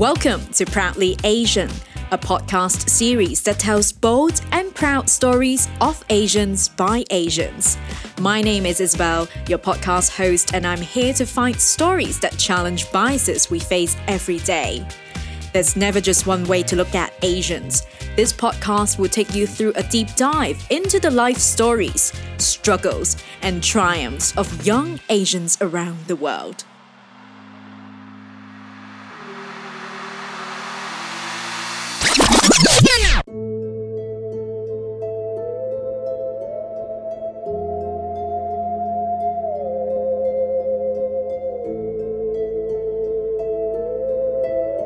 Welcome to Proudly Asian, a podcast series that tells bold and proud stories of Asians by Asians. My name is Isabel, your podcast host, and I'm here to find stories that challenge biases we face every day. There's never just one way to look at Asians. This podcast will take you through a deep dive into the life stories, struggles, and triumphs of young Asians around the world.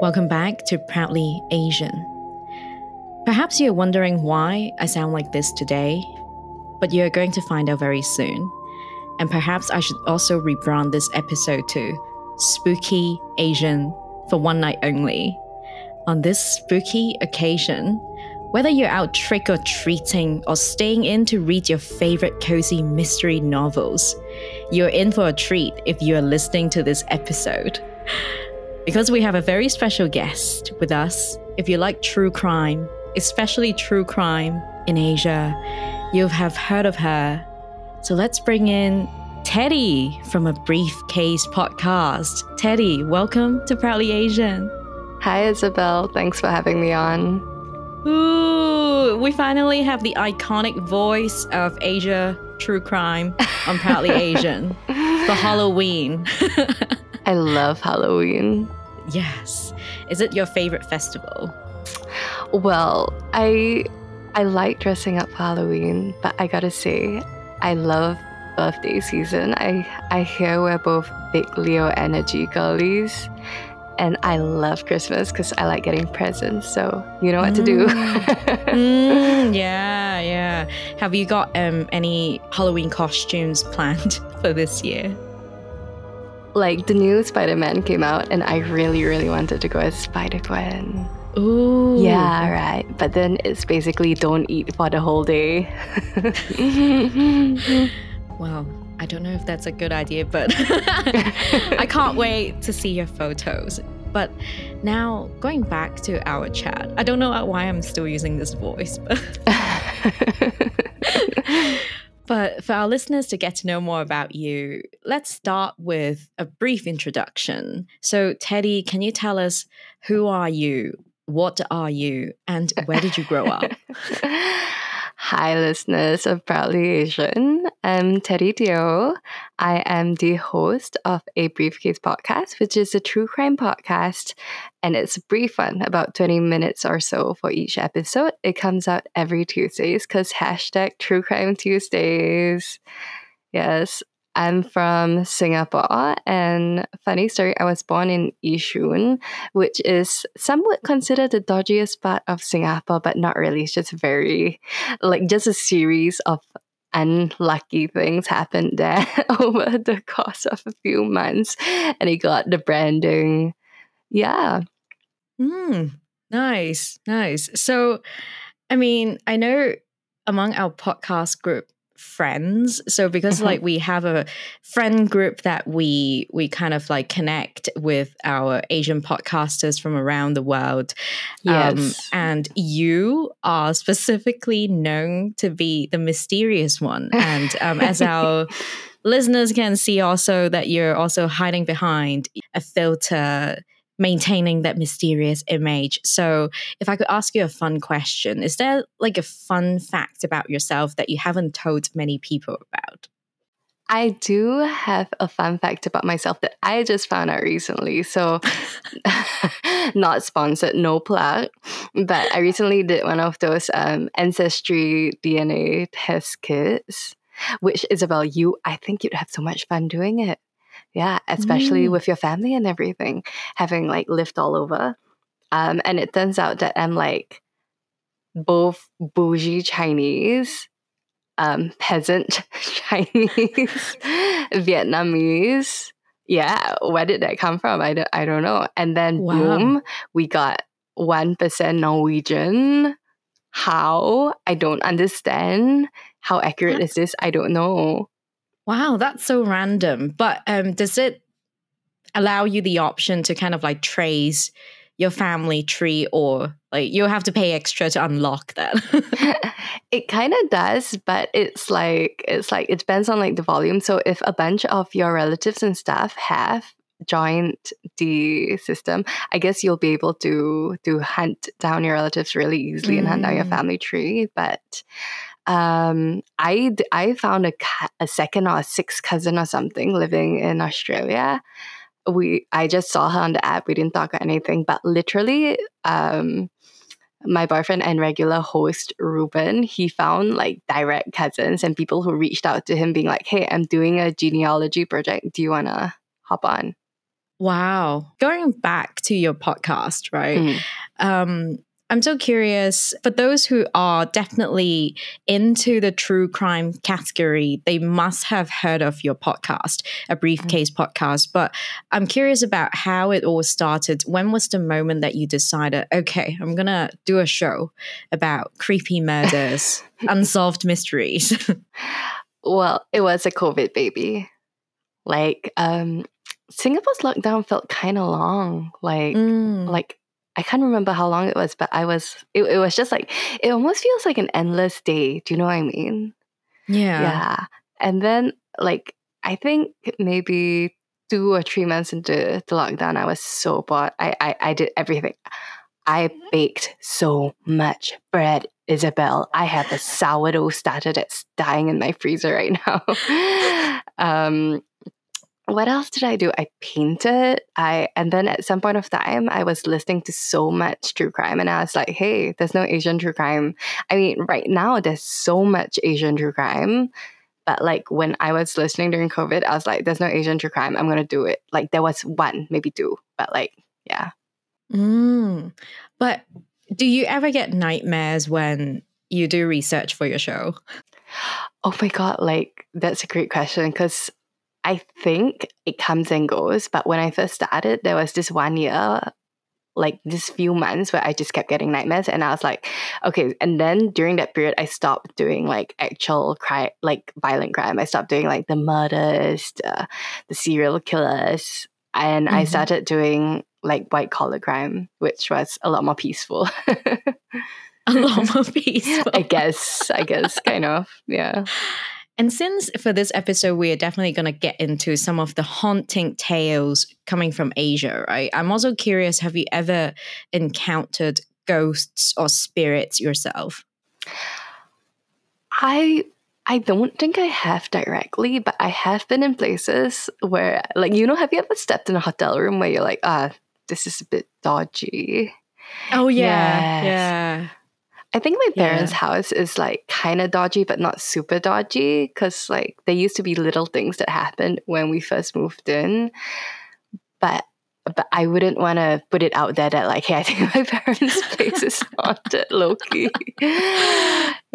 Welcome back to Proudly Asian. Perhaps you're wondering why I sound like this today, but you're going to find out very soon. And perhaps I should also rebrand this episode to Spooky Asian for one night only. On this spooky occasion, whether you're out trick or treating or staying in to read your favorite cozy mystery novels, you're in for a treat if you are listening to this episode. Because we have a very special guest with us. If you like true crime, especially true crime in Asia, you have heard of her. So let's bring in Teddy from a Brief Case podcast. Teddy, welcome to Proudly Asian. Hi, Isabel. Thanks for having me on. Ooh, we finally have the iconic voice of Asia true crime on Proudly Asian for Halloween. I love Halloween. Yes. Is it your favorite festival? Well, I I like dressing up for Halloween, but I gotta say, I love birthday season. I I hear we're both big Leo energy girlies. And I love Christmas because I like getting presents. So you know what mm. to do. mm, yeah, yeah. Have you got um, any Halloween costumes planned for this year? Like the new Spider-Man came out and I really, really wanted to go as Spider-Gwen. Ooh. Yeah, right. But then it's basically don't eat for the whole day. well, I don't know if that's a good idea, but I can't wait to see your photos. But now, going back to our chat, I don't know why I'm still using this voice, but but for our listeners to get to know more about you, let's start with a brief introduction. So, Teddy, can you tell us who are you? What are you? And where did you grow up? Hi, listeners of Proudly Asian. I'm Teddy Teo. I am the host of a Brief Case podcast, which is a true crime podcast, and it's a brief one, about 20 minutes or so for each episode. It comes out every Tuesdays because hashtag True Crime Tuesdays. Yes, I'm from Singapore, and funny story, I was born in Yishun, which is somewhat considered the dodgiest part of Singapore, but not really. It's just very, like, just a series of unlucky things happened there over the course of a few months, and it got the branding. Yeah. Hmm. nice, nice. So, I mean, I know among our podcast group, friends so because mm-hmm. like we have a friend group that we we kind of like connect with our asian podcasters from around the world um, yes. Um, and you are specifically known to be the mysterious one and um, as our listeners can see also that you're also hiding behind a filter maintaining that mysterious image. So, if I could ask you a fun question, is there like a fun fact about yourself that you haven't told many people about? I do have a fun fact about myself that I just found out recently. So, not sponsored, no plug. But I recently did one of those um, ancestry DNA test kits, which Isabel, you, I think you'd have so much fun doing it. Yeah, especially mm. with your family and everything, having like lived all over. Um, and it turns out that I'm like both bougie Chinese, um, peasant Chinese, Vietnamese. Yeah, where did that come from? I don't, I don't know. And then wow. boom, we got 1% Norwegian. How? I don't understand. How accurate is this? I don't know. Wow, that's so random. But um, does it allow you the option to kind of like trace your family tree or like you'll have to pay extra to unlock that it kind of does but it's like it's like it depends on like the volume so if a bunch of your relatives and stuff have joined the system i guess you'll be able to to hunt down your relatives really easily mm. and hunt down your mm. family tree but um, I I found a a second or a sixth cousin or something living in Australia, we I just saw her on the app. We didn't talk or anything, but literally, um, my boyfriend and regular host Ruben, he found like direct cousins and people who reached out to him, being like, "Hey, I'm doing a genealogy project. Do you wanna hop on?" Wow. Going back to your podcast, right? Mm. Um, I'm so curious for those who are definitely into the true crime category, they must have heard of your podcast, a Brief Case mm. podcast. But I'm curious about how it all started. When was the moment that you decided, okay, I'm going to do a show about creepy murders, unsolved mysteries? well, it was a COVID baby. Like, um, Singapore's lockdown felt kind of long. Like, mm. like I can't remember how long it was, but I was it, it was just like it almost feels like an endless day. Do you know what I mean? Yeah. Yeah. And then like I think maybe two or three months into the lockdown, I was so bored. I, I, I did everything. I baked so much bread, Isabel. I have a sourdough starter that's dying in my freezer right now. um, what else did I do? I painted. I and then at some point of time, I was listening to so much true crime, and I was like, "Hey, there's no Asian true crime." I mean, right now there's so much Asian true crime, but like when I was listening during COVID, I was like, "There's no Asian true crime. I'm gonna do it." Like there was one, maybe two, but like, yeah. Mm. But do you ever get nightmares when you do research for your show? Oh my god, like that's a great question because I think it comes and goes. But when I first started, there was this one year, like this few months where I just kept getting nightmares. And I was like, okay. And then during that period, I stopped doing like actual crime, like violent crime. I stopped doing like the murders, the, the serial killers. And mm-hmm. I started doing like white collar crime, which was a lot more peaceful. a lot more peaceful. I guess, I guess, kind of. Yeah. And since for this episode, we are definitely going to get into some of the haunting tales coming from Asia, right? I'm also curious have you ever encountered ghosts or spirits yourself? I I don't think I have directly, but I have been in places where, like, you know, have you ever stepped in a hotel room where you're like, ah, this is a bit dodgy? Oh, yeah. Yes. Yeah. I think my parents' yeah. house is like kind of dodgy, but not super dodgy because like there used to be little things that happened when we first moved in, but but I wouldn't want to put it out there that like, hey, I think my parents' place is haunted, Loki.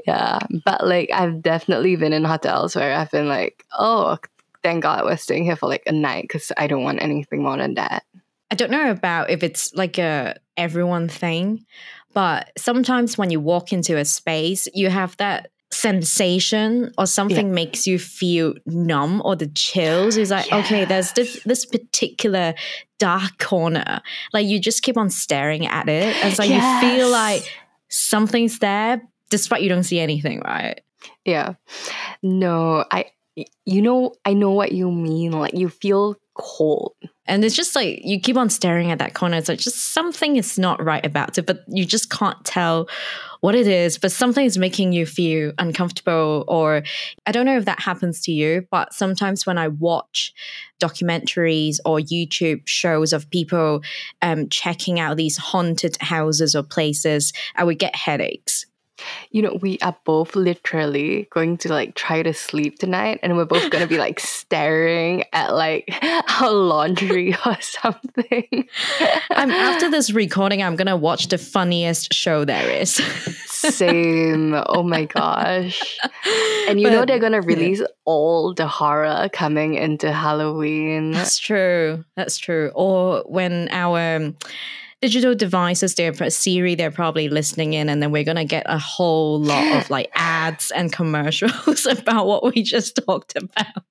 yeah, but like I've definitely been in hotels where I've been like, oh, thank God we're staying here for like a night because I don't want anything more than that. I don't know about if it's like a everyone thing, but sometimes when you walk into a space, you have that sensation or something yeah. makes you feel numb or the chills. Is like yes. okay there's this this particular dark corner. Like you just keep on staring at it. And it's like yes. you feel like something's there despite you don't see anything right? Yeah. No i you know i know what you mean. Like you feel cold and it's just like you keep on staring at that corner. It's like just something is not right about it, but you just can't tell what it is. But something is making you feel uncomfortable. Or I don't know if that happens to you, but sometimes when I watch documentaries or YouTube shows of people um, checking out these haunted houses or places, I would get headaches you know, we are both literally going to like try to sleep tonight and we're both going to be like staring at like our laundry or something. I'm after this recording, I'm going to watch the funniest show there is. Same. Oh my gosh. And you but, know they're going to release yeah. all the horror coming into Halloween. That's true. That's true. Or when our digital devices, their Siri, they're probably listening in, and then we're gonna get a whole lot of like ads and commercials about what we just talked about.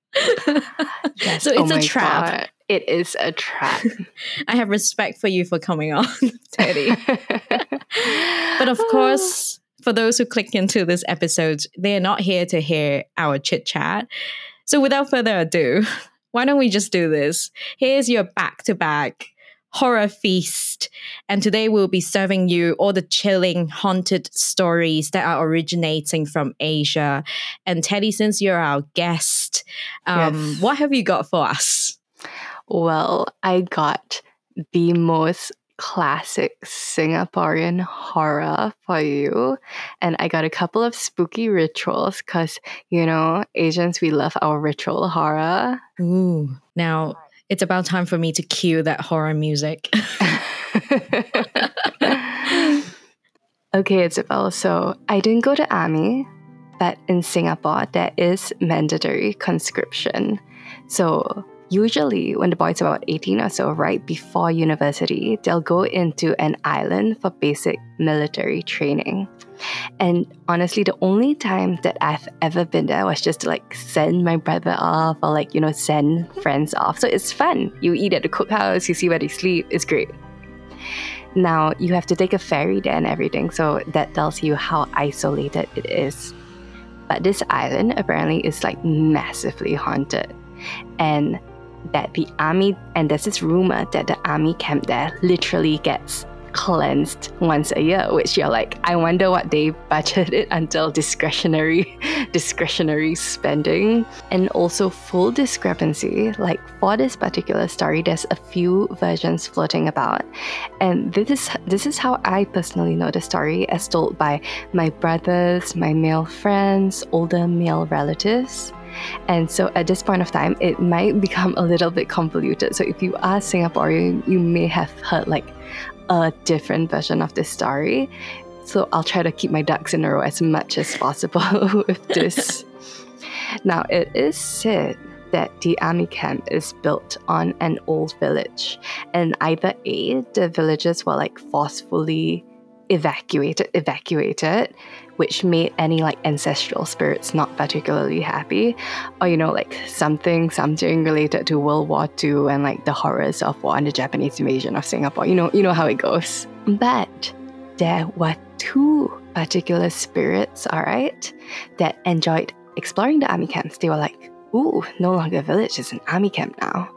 Yes, So oh it's a trap. God. It is a trap. I have respect for you for coming on, Teddy. But of course, for those who click into this episode, they are not here to hear our chit chat. So without further ado, why don't we just do this? Here's your back to back horror feast. And today we'll be serving you all the chilling, haunted stories that are originating from Asia. And Teddy, since you're our guest, um, Yes. what have you got for us? Well, I got the most classic Singaporean horror for you. And I got a couple of spooky rituals because, you know, Asians, we love our ritual horror. Ooh. Now, it's about time for me to cue that horror music. okay, Isabel. So I didn't go to army, but in Singapore, there is mandatory conscription. So usually, when the boys about 18 or so, right before university, they'll go into an island for basic military training. And honestly, the only time that I've ever been there was just to like send my brother off or like, you know, send friends off. So it's fun. You eat at the cookhouse, you see where they sleep, it's great. Now, you have to take a ferry there and everything, so that tells you how isolated it is. But this island apparently is like massively haunted. And that the army, and there's this rumor that the army camp there literally gets cleansed once a year, which you're like, I wonder what they budgeted until discretionary discretionary spending. And also full discrepancy, like for this particular story, there's a few versions floating about. And this is this is how I personally know the story as told by my brothers, my male friends, older male relatives. And so at this point of time, it might become a little bit convoluted. So if you are Singaporean, you may have heard like a different version of this story. So I'll try to keep my ducks in a row as much as possible with this. now, it is said that the army camp is built on an old village, and either A, the villagers were like forcefully evacuated, evacuated, which made any like ancestral spirits not particularly happy, or you know, like something, something related to World War II and like the horrors of war and the Japanese invasion of Singapore. You know, you know how it goes. But there were two particular spirits, all right, that enjoyed exploring the army camps. They were like, ooh, no longer a village, it's an army camp now.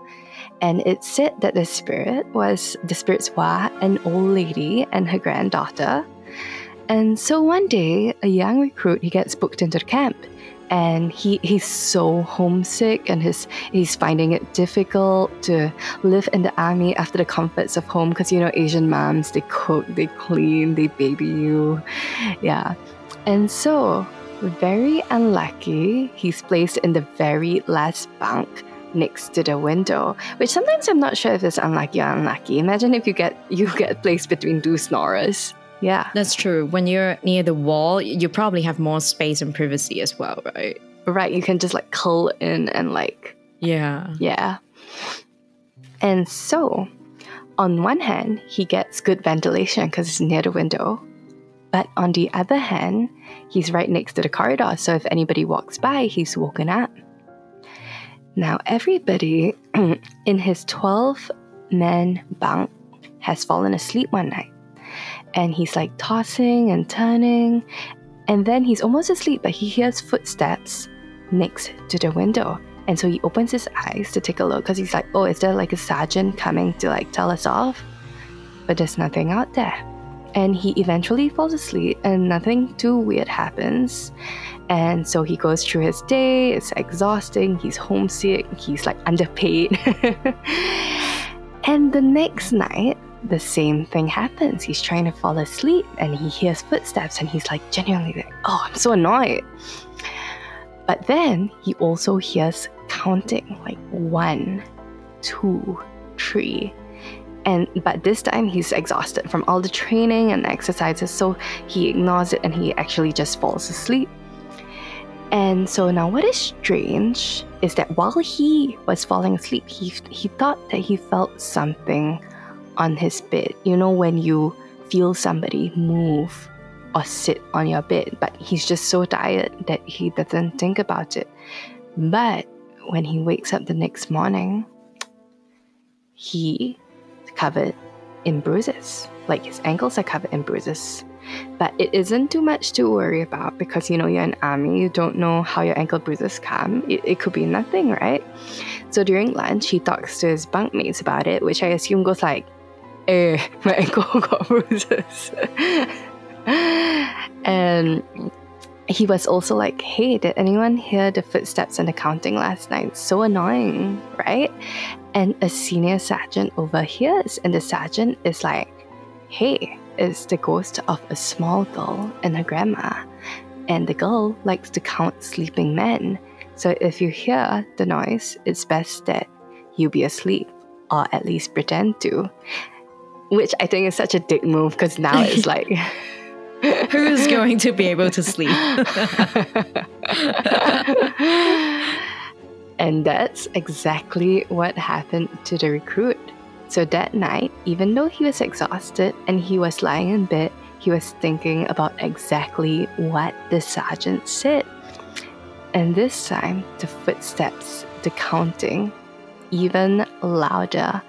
And it said that the spirit was the spirits were an old lady and her granddaughter. And so one day, a young recruit he gets booked into the camp, and he, he's so homesick and his, he's finding it difficult to live in the army after the comforts of home because you know Asian moms they cook, they clean, they baby you, yeah. And so, very unlucky, he's placed in the very last bunk next to the window, which sometimes I'm not sure if it's unlucky or unlucky. Imagine if you get you get placed between two snorers. Yeah, That's true. When you're near the wall, you probably have more space and privacy as well, right? right. You can just like curl in and like Yeah. yeah. And so, on one hand, he gets good ventilation because it's near the window. But on the other hand, he's right next to the corridor, so if anybody walks by, he's woken up. Now, everybody in his 12 man bunk has fallen asleep one night. And he's like tossing and turning. And then he's almost asleep, but he hears footsteps next to the window. And so he opens his eyes to take a look because he's like, oh, is there like a sergeant coming to like tell us off? But there's nothing out there. And he eventually falls asleep and nothing too weird happens. And so he goes through his day, it's exhausting, he's homesick, he's like underpaid. and the next night, the same thing happens. He's trying to fall asleep and he hears footsteps and he's like genuinely like, oh, I'm so annoyed. But then he also hears counting like one, two, three. And but this time he's exhausted from all the training and exercises, so he ignores it and he actually just falls asleep. And so now what is strange is that while he was falling asleep, he he thought that he felt something on his bed. You know when you feel somebody move or sit on your bed, but he's just so tired that he doesn't think about it. But when he wakes up the next morning, he covered in bruises. Like his ankles are covered in bruises. But it isn't too much to worry about because you know you're in army, you don't know how your ankle bruises come. It, it could be nothing, right? So during lunch, he talks to his bunkmates about it, which I assume goes like, eh, my ankle got bruises. and he was also like, hey, did anyone hear the footsteps and the counting last night? So annoying, right? And a senior sergeant overhears, and the sergeant is like, hey, it's the ghost of a small girl and her grandma. And the girl likes to count sleeping men. So if you hear the noise, it's best that you be asleep, or at least pretend to. Which I think is such a dick move because now it's like. Who's going to be able to sleep? and that's exactly what happened to the recruit. So that night, even though he was exhausted and he was lying in bed, he was thinking about exactly what the sergeant said. And this time, the footsteps, the counting, even louder.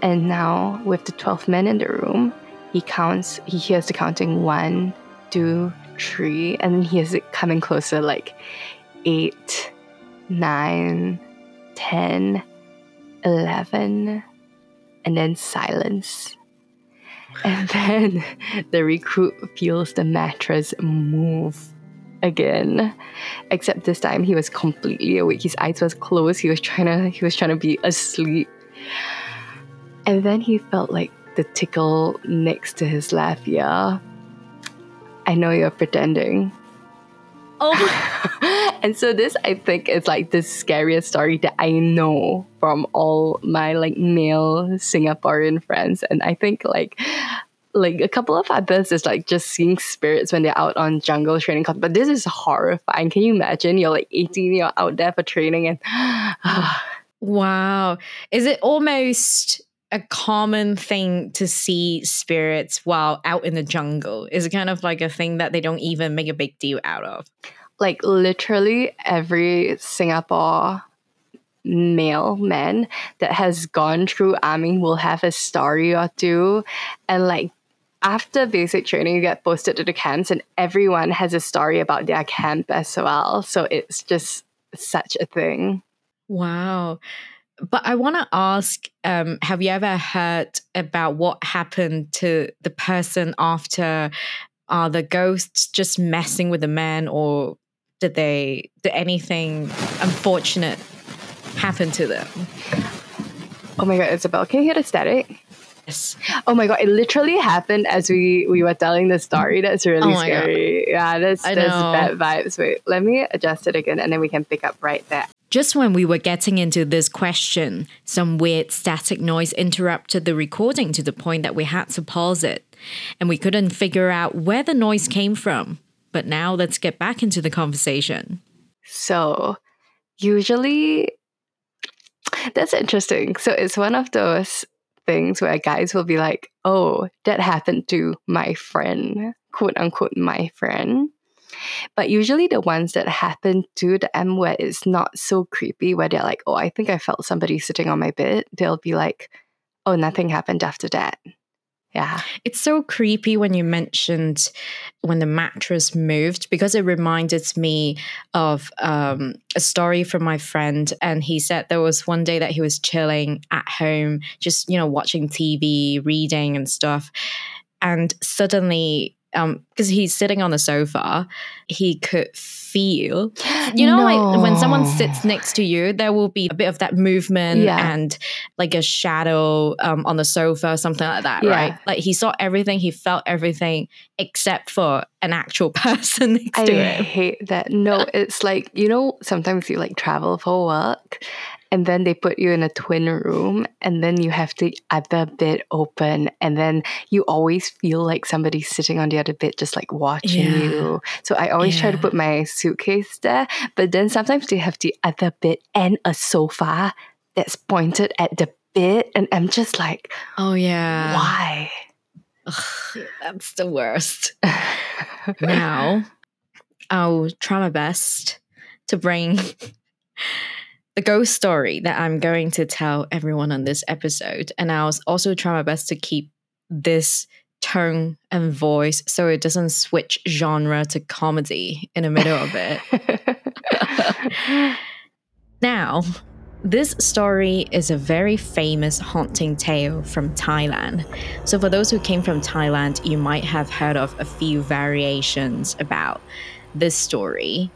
And now, with the 12 men in the room, he counts, he hears the counting one, two, three, and then he hears it coming closer like eight, nine, ten, eleven, and then silence. And then the recruit feels the mattress move again. Except this time he was completely awake. His eyes was closed. He was trying to he was trying to be asleep. And then he felt like the tickle next to his left ear. I know you're pretending. Oh. and so this I think is like the scariest story that I know from all my like male Singaporean friends. And I think like like a couple of others is like just seeing spirits when they're out on jungle training. But this is horrifying. Can you imagine? You're like 18, you're out there for training and wow. Is it almost a common thing to see spirits while out in the jungle? Is kind of like a thing that they don't even make a big deal out of? Like literally every Singapore male man that has gone through army will have a story or two and like after basic training you get posted to the camps and everyone has a story about their camp as well so it's just such a thing wow but I want to ask um, have you ever heard about what happened to the person after are the ghosts just messing with the man or did they did anything unfortunate happen to them? Oh my god, Isabel, can you hear the static? Yes. Oh my god, it literally happened as we we were telling the story. That's really Oh my God. scary. Yeah, that's I that's know. bad vibes. Wait, let me adjust it again and then we can pick up right there. Just when we were getting into this question, some weird static noise interrupted the recording to the point that we had to pause it, and we couldn't figure out where the noise came from. But now let's get back into the conversation. So usually that's interesting. So it's one of those things where guys will be like, oh, that happened to my friend, quote unquote, my friend. But usually the ones that happen to the M where it's not so creepy, where they're like, oh, I think I felt somebody sitting on my bed, they'll be like, oh, nothing happened after that. Yeah. It's so creepy when you mentioned when the mattress moved because it reminded me of um, a story from my friend. And he said there was one day that he was chilling at home, just, you know, watching TV, reading and stuff. And suddenly, because he's sitting on the sofa, he could feel, you know, like when someone sits next to you, there will be a bit of that movement Yeah. and like a shadow um, on the sofa, something like that, Yeah. right? Like he saw everything, he felt everything except for an actual person next I to him. hate that. No, it's like, you know, sometimes you like travel for work and then they put you in a twin room and then you have the other bed open and then you always feel like somebody's sitting on the other bed just like watching Yeah. you. So I always try to put my suitcase there, but then sometimes they have the other bed and a sofa that's pointed at the bed and I'm just like, Oh, yeah. why? Ugh, that's the worst. now, I'll try my best to bring the ghost story that I'm going to tell everyone on this episode. And I'll also try my best to keep this tone and voice so it doesn't switch genre to comedy in the middle of it. now, this story is a very famous haunting tale from Thailand. So, for those who came from Thailand, you might have heard of a few variations about this story.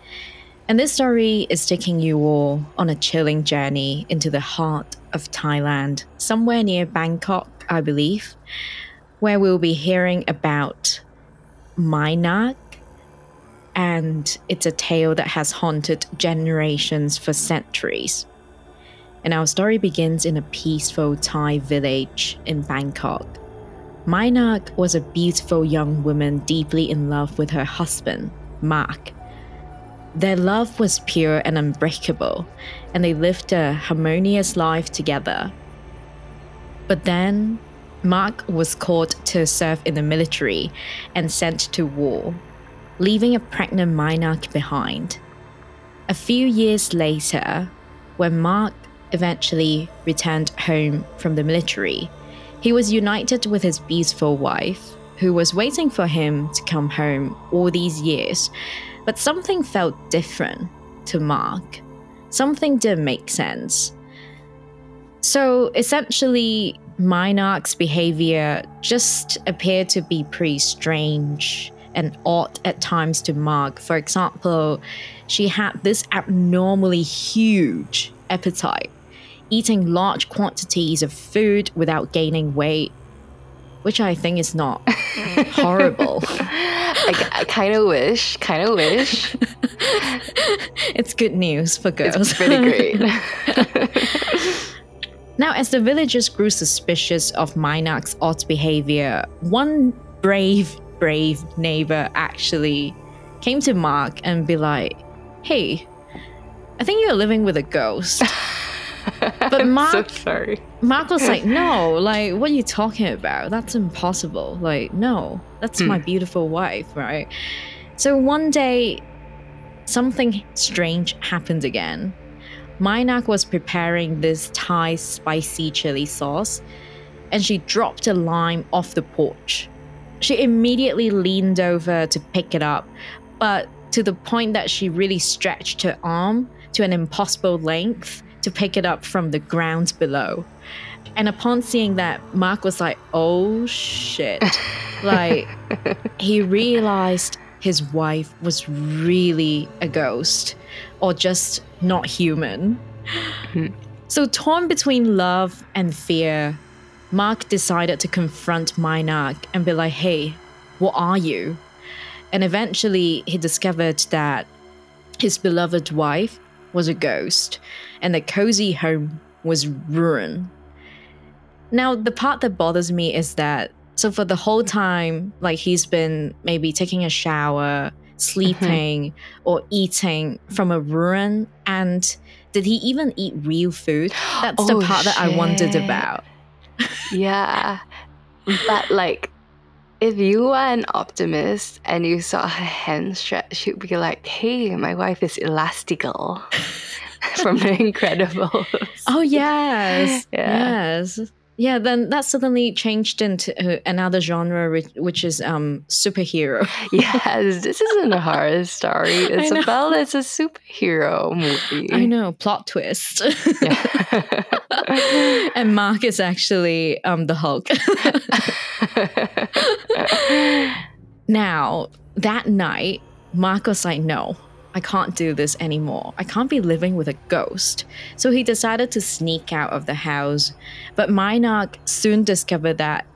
And this story is taking you all on a chilling journey into the heart of Thailand, somewhere near Bangkok, I believe, where we'll be hearing about Mai Nak. And it's a tale that has haunted generations for centuries. And our story begins in a peaceful Thai village in Bangkok. Mai Nak was a beautiful young woman deeply in love with her husband, Mark their love was pure and unbreakable, and they lived a harmonious life together. But then, Mark was called to serve in the military and sent to war, leaving a pregnant Nak behind. A few years later, when Mark eventually returned home from the military, he was united with his beautiful wife, who was waiting for him to come home all these years but something felt different to Mark. Something didn't make sense. So essentially, Mai Nak's behavior just appeared to be pretty strange and odd at times to Mark. For example, she had this abnormally huge appetite, eating large quantities of food without gaining weight, which I think is not horrible. I, I kind of wish, kind of wish. it's good news for girls. It's pretty great. now, as the villagers grew suspicious of Mai Nak's odd behavior, one brave, brave neighbor actually came to Mark and be like, "Hey, I think you're living with a ghost." But Mark, so sorry. Mark was like, "No, like, what are you talking about? That's impossible. Like, no, that's mm. my hmm. beautiful wife, right?" So one day, something strange happened again. Mai Nak was preparing this Thai spicy chili sauce, and she dropped a lime off the porch. She immediately leaned over to pick it up, but to the point that she really stretched her arm to an impossible length to pick it up from the ground below. And upon seeing that, Mark was like, oh shit. like, he realized his wife was really a ghost or just not human. Hmm. so, torn between love and fear, Mark decided to confront Mai Nak and be like, hey, what are you? And eventually, he discovered that his beloved wife was a ghost, and the cozy home was ruined. Now, the part that bothers me is that so for the whole time, like he's been maybe taking a shower, sleeping, mm-hmm. or eating from a ruin, and did he even eat real food? That's oh, the part shit. that I wondered about. yeah. But like if you are an optimist and you saw her hand stretch, you'd be like, hey, my wife is Elastigirl from The Incredibles. Oh, yes. Yeah. Yes. Yeah, then that suddenly changed into uh, another genre, which, is um, superhero. yes, this isn't a horror story, Isabel. It's a superhero movie. I know, plot twist. and Mark is actually um, the Hulk. now, that night, Mark was like, no, I can't do this anymore. I can't be living with a ghost. So he decided to sneak out of the house. But Mai Nak soon discovered that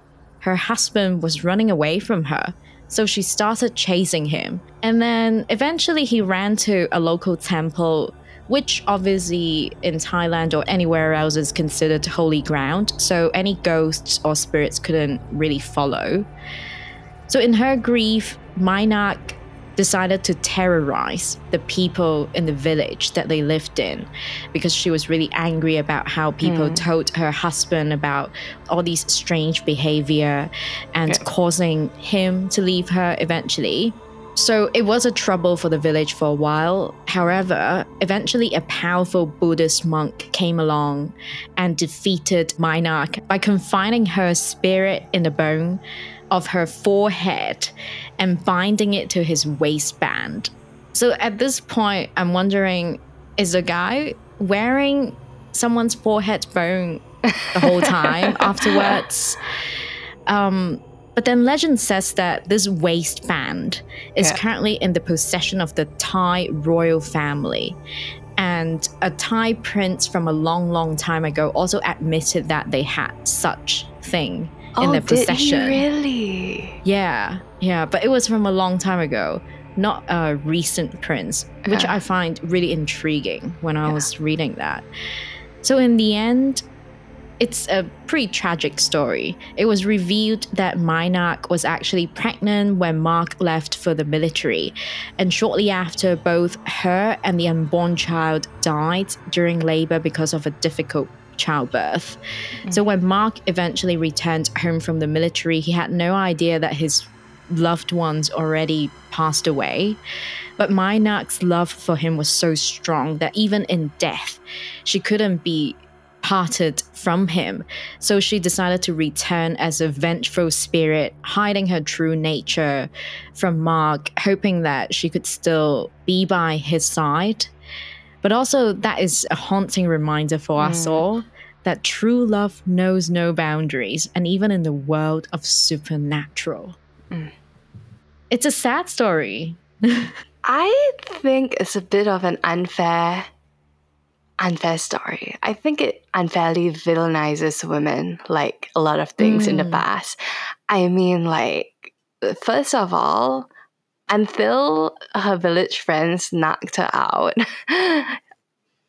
her husband was running away from her. So she started chasing him. And then eventually he ran to a local temple, which obviously in Thailand or anywhere else is considered holy ground. So any ghosts or spirits couldn't really follow. So in her grief, Mai Nak decided to terrorize the people in the village that they lived in because she was really angry about how people mm. told her husband about all these strange behavior and yeah. causing him to leave her eventually. So it was a trouble for the village for a while. However, eventually a powerful Buddhist monk came along and defeated Mai Nak by confining her spirit in the bone of her forehead and binding it to his waistband. So at this point, I'm wondering is the guy wearing someone's forehead bone the whole time afterwards? Um, but then legend says that this waistband is Yeah. currently in the possession of the Thai royal family. And a Thai prince from a long, long time ago also admitted that they had such thing in oh, their did he really? Yeah, yeah, but it was from a long time ago, not a recent prince, which Uh. I find really intriguing when I Yeah. was reading that. So, in the end, it's a pretty tragic story. It was revealed that Mai Nak was actually pregnant when Mark left for the military, and shortly after, both her and the unborn child died during labor because of a difficult childbirth. Mm. So when Mark eventually returned home from the military, he had no idea that his loved ones already passed away. But Mai Nak's love for him was so strong that even in death, she couldn't be parted from him. So she decided to return as a vengeful spirit, hiding her true nature from Mark, hoping that she could still be by his side. But also, that is a haunting reminder for us Mm. all that true love knows no boundaries, and even in the world of supernatural. Mm. It's a sad story. I think it's a bit of an unfair unfair story. I think it unfairly villainizes women like a lot of things in the Mm. past. I mean like first of all, until her village friends knocked her out,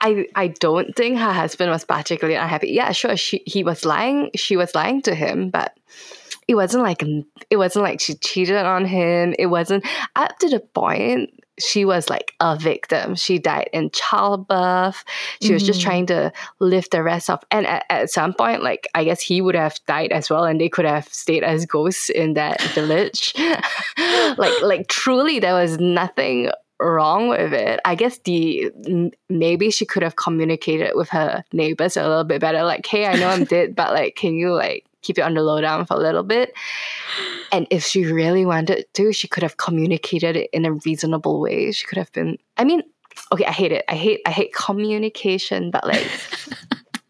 I I don't think her husband was particularly unhappy. Yeah, sure, she he was lying. She was lying to him, but it wasn't like it wasn't like she cheated on him. It wasn't up to the point she was like a victim. She died in childbirth. She was just Mhm. trying to live the rest of and at, at some point, like I guess he would have died as well, and they could have stayed as ghosts in that village. like like truly there was nothing wrong with it. I guess the maybe she could have communicated with her neighbors a little bit better. Like, hey, I know I'm dead, but like, can you like keep it on the lowdown for a little bit? And if she really wanted to, she could have communicated it in a reasonable way. She could have been. I mean, okay, I hate it. I hate I hate communication, but like.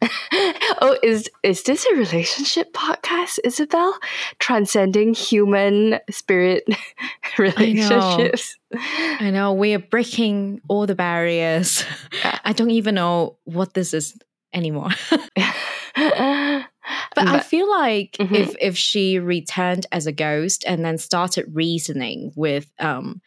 oh, is is this a relationship podcast, Isabel? Transcending human spirit relationships. I know we are breaking all the barriers. Yeah. I don't even know what this is anymore. but, But I feel like Mhm. if if she returned as a ghost and then started reasoning with um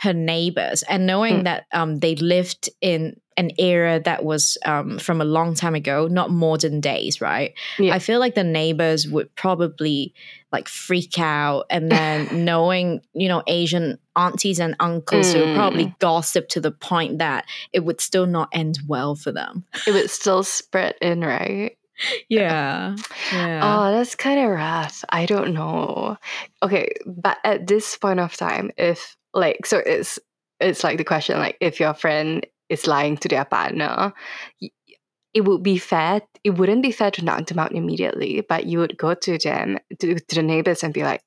her neighbors and knowing Mm. that um they lived in an era that was um from a long time ago, not modern days, right? Yeah. I feel like the neighbors would probably like freak out and then knowing, you know, Asian aunties and uncles who would probably Mm. gossip to the point that it would still not end well for them. it would still spread in, right? Yeah. Yeah. Oh, that's kind of rough. I don't know. Okay, but at this point of time, if like so, it's it's like the question like if your friend is lying to their partner, it would be fair. It wouldn't be fair to knock them out immediately, but you would go to them to, to the neighbors and be like.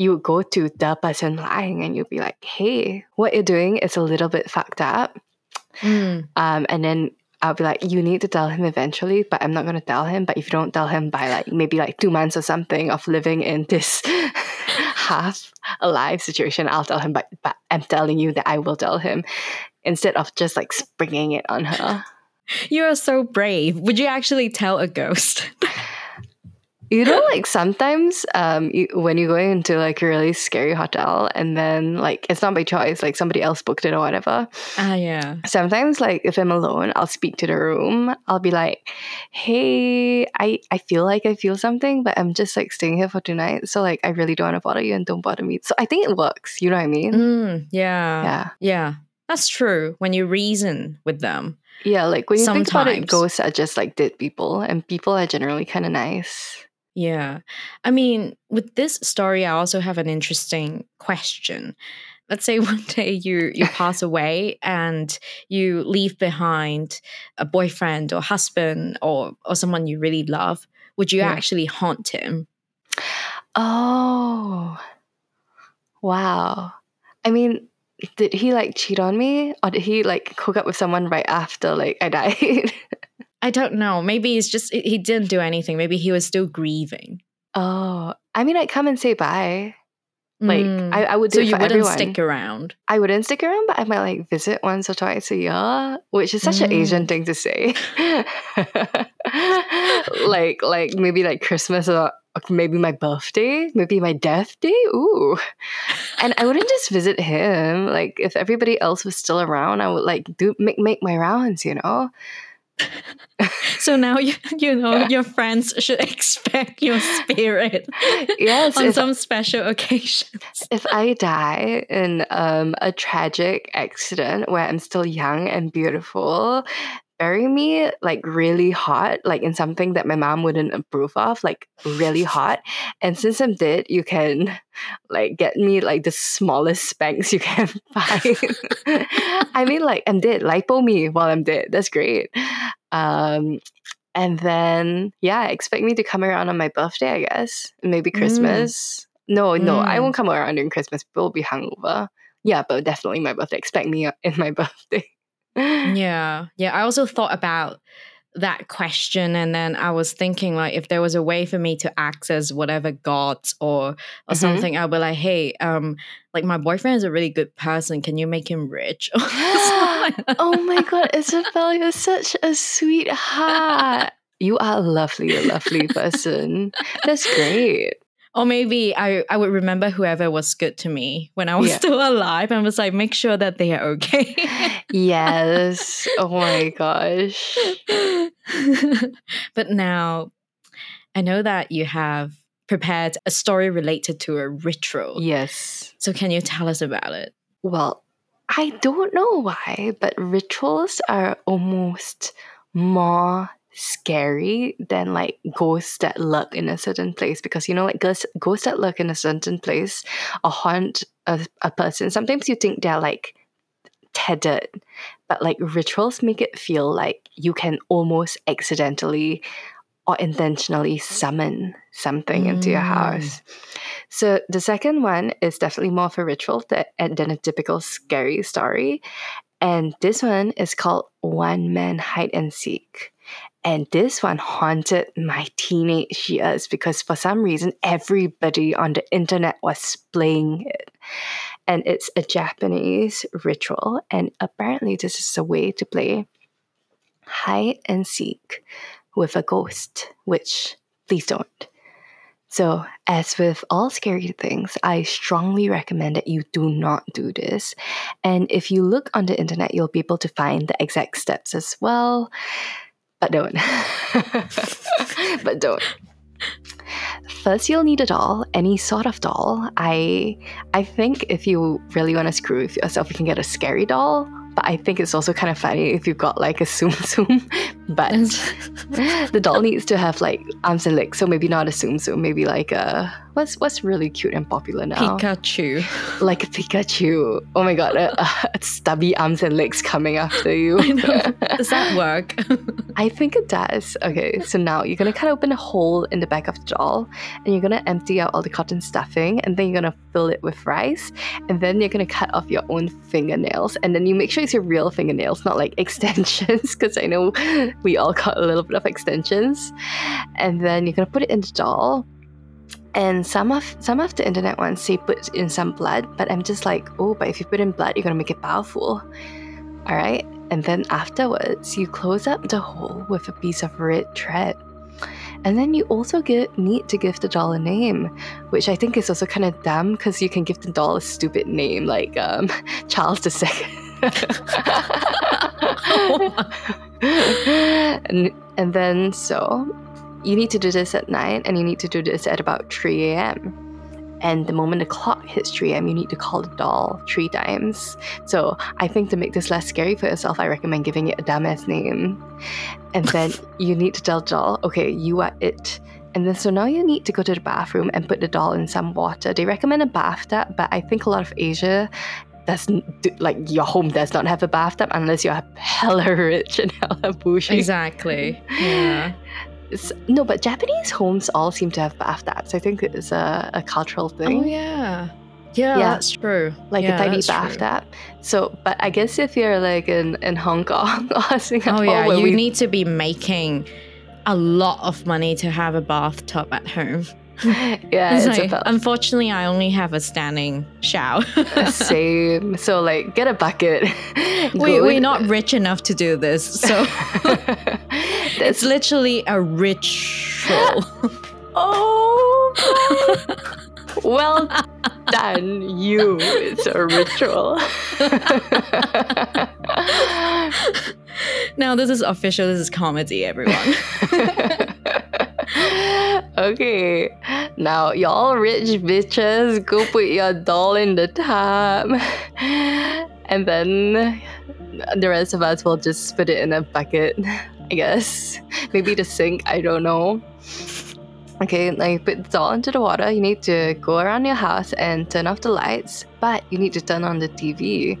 You would go to the person lying and you'd be like, "Hey, what you're doing is a little bit fucked up." Mm. Um, and then I'll be like, you need to tell him eventually, but I'm not going to tell him. But if you don't tell him by like maybe like two months or something of living in this half alive situation, I'll tell him. But, but I'm telling you that I will tell him instead of just like springing it on her. You are so brave. Would you actually tell a ghost? You know, like sometimes um, you, when you go into like a really scary hotel and then like it's not by choice, like somebody else booked it or whatever. Ah, yeah. sometimes like if i'm alone i'll speak to the room i'll be like hey i i feel like i feel something but i'm just like staying here for tonight so like i really don't want to bother you and don't bother me so i think it works you know what i mean Mm, yeah. yeah Yeah. That's true. When you reason with them. yeah like when you think about it ghosts are just like dead people and people are generally kind of nice Yeah. I mean, with this story, I also have an interesting question. Let's say one day you you pass away and you leave behind a boyfriend or husband or or someone you really love. Would you Yeah. actually haunt him? Oh, wow. I mean, did he like cheat on me or did he like hook up with someone right after like I died? I don't know. Maybe he's just he didn't do anything. Maybe he was still grieving. oh, I mean, I'd come and say bye. Like, Mm. I, I would do so you wouldn't everyone. stick around. I wouldn't stick around, but I might like visit once or twice a year, which is such an Mm. Asian thing to say. like, like maybe like Christmas or maybe my birthday, maybe my death day. Ooh, and I wouldn't just visit him. Like, if everybody else was still around, I would like do make make my rounds. You know. So now you you know your friends should expect your spirit Yes, on if, some special occasions. if I die in um, a tragic accident where I'm still young and beautiful, bury me like really hot, like in something that my mom wouldn't approve of, like really hot. And since I'm dead, you can like get me like the smallest Spanx you can find. I mean, like I'm dead, lipo me while I'm dead. That's great. Um, and then yeah, expect me to come around on my birthday, I guess. Maybe Christmas. No, no, I Mm. won't come around during Christmas. We'll be hungover. Yeah, but definitely my birthday. Expect me in my birthday. Yeah. Yeah. I also thought about that question and then I was thinking like if there was a way for me to access whatever gods or or Mhm. something, I'll be like, hey, um, like my boyfriend is a really good person. Can you make him rich? Or something like that. oh my god, Isabel, you're such a sweetheart. You are a lovely, lovely person. That's great. Or maybe I, I would remember whoever was good to me when I was Yeah. still alive and was like, make sure that they are okay. Yes. Oh my gosh. but now I know that you have prepared a story related to a ritual. Yes. So can you tell us about it? Well, I don't know why, but rituals are almost more scary than like ghosts that lurk in a certain place because you know like ghosts, ghosts that lurk in a certain place or haunt a, a person sometimes you think they're like tethered but like rituals make it feel like you can almost accidentally or intentionally summon something into your Mm. house so the second one is definitely more of a ritual that, than a typical scary story. And this one is called One Man Hide and Seek. And this one haunted my teenage years because for some reason everybody on the internet was playing it. And it's a Japanese ritual. And apparently, this is a way to play hide and seek with a ghost, which please don't. So, as with all scary things, I strongly recommend that you do not do this. And if you look on the internet, you'll be able to find the exact steps as well. But don't. but don't. First, you'll need a doll, any sort of doll. I I think if you really want to screw with yourself, you can get a scary doll. But I think it's also kind of funny if you've got like a Tsum Tsum. But the doll needs to have like arms and legs, so maybe not a Tsum Tsum, maybe like a what's what's really cute and popular now, Pikachu. like Pikachu. Oh my god, uh, a, a uh, stubby arms and legs coming after you. Does that work? I think it does. Okay, so now you're gonna cut open a hole in the back of the doll, and you're gonna empty out all the cotton stuffing, and then you're gonna fill it with rice, and then you're gonna cut off your own fingernails, and then you make sure it's your real fingernails, not like extensions, because I know we all got a little bit of extensions, and then you're gonna put it in the doll. And some of some of the internet ones say put in some blood, but I'm just like, oh, but if you put in blood, you're gonna make it powerful. All right. And then afterwards, you close up the hole with a piece of red thread. And then you also get, need to give the doll a name, which I think is also kind of dumb because you can give the doll a stupid name like um, Charles II. and, and then so you need to do this at night and you need to do this at about 3 a.m. And the moment the clock hits 3 a.m., you need to call the doll three times. So I think to make this less scary for yourself, I recommend giving it a dumbass name. And then you need to tell the doll, okay, you are it. And then so now you need to go to the bathroom and put the doll in some water. They recommend a bathtub, but I think a lot of Asia doesn't like your home does not have a bathtub unless you're hella rich and hella bougie. Exactly. Yeah. No, but Japanese homes all seem to have bathtubs. I think it's a, a cultural oh, thing. Oh yeah. Yeah, Yeah. that's true. like Yeah, a tiny bathtub. So, but I guess if you're like in, in Hong Kong or oh, Singapore, Oh yeah, you we, need to be making a lot of money to have a bathtub at home. yeah, It's it's like, about unfortunately, I only have a standing shower. same. So, like, get a bucket. we, we're not rich enough to do this, so it's literally a ritual. oh, well done, you. It's a ritual. now this is official. This is comedy, everyone. okay, now y'all rich bitches, go put your doll in the tub, and then the rest of us will just put it in a bucket. I guess maybe the sink. I don't know. Okay, you put the doll into the water. You need to go around your house and turn off the lights, but you need to turn on the TV.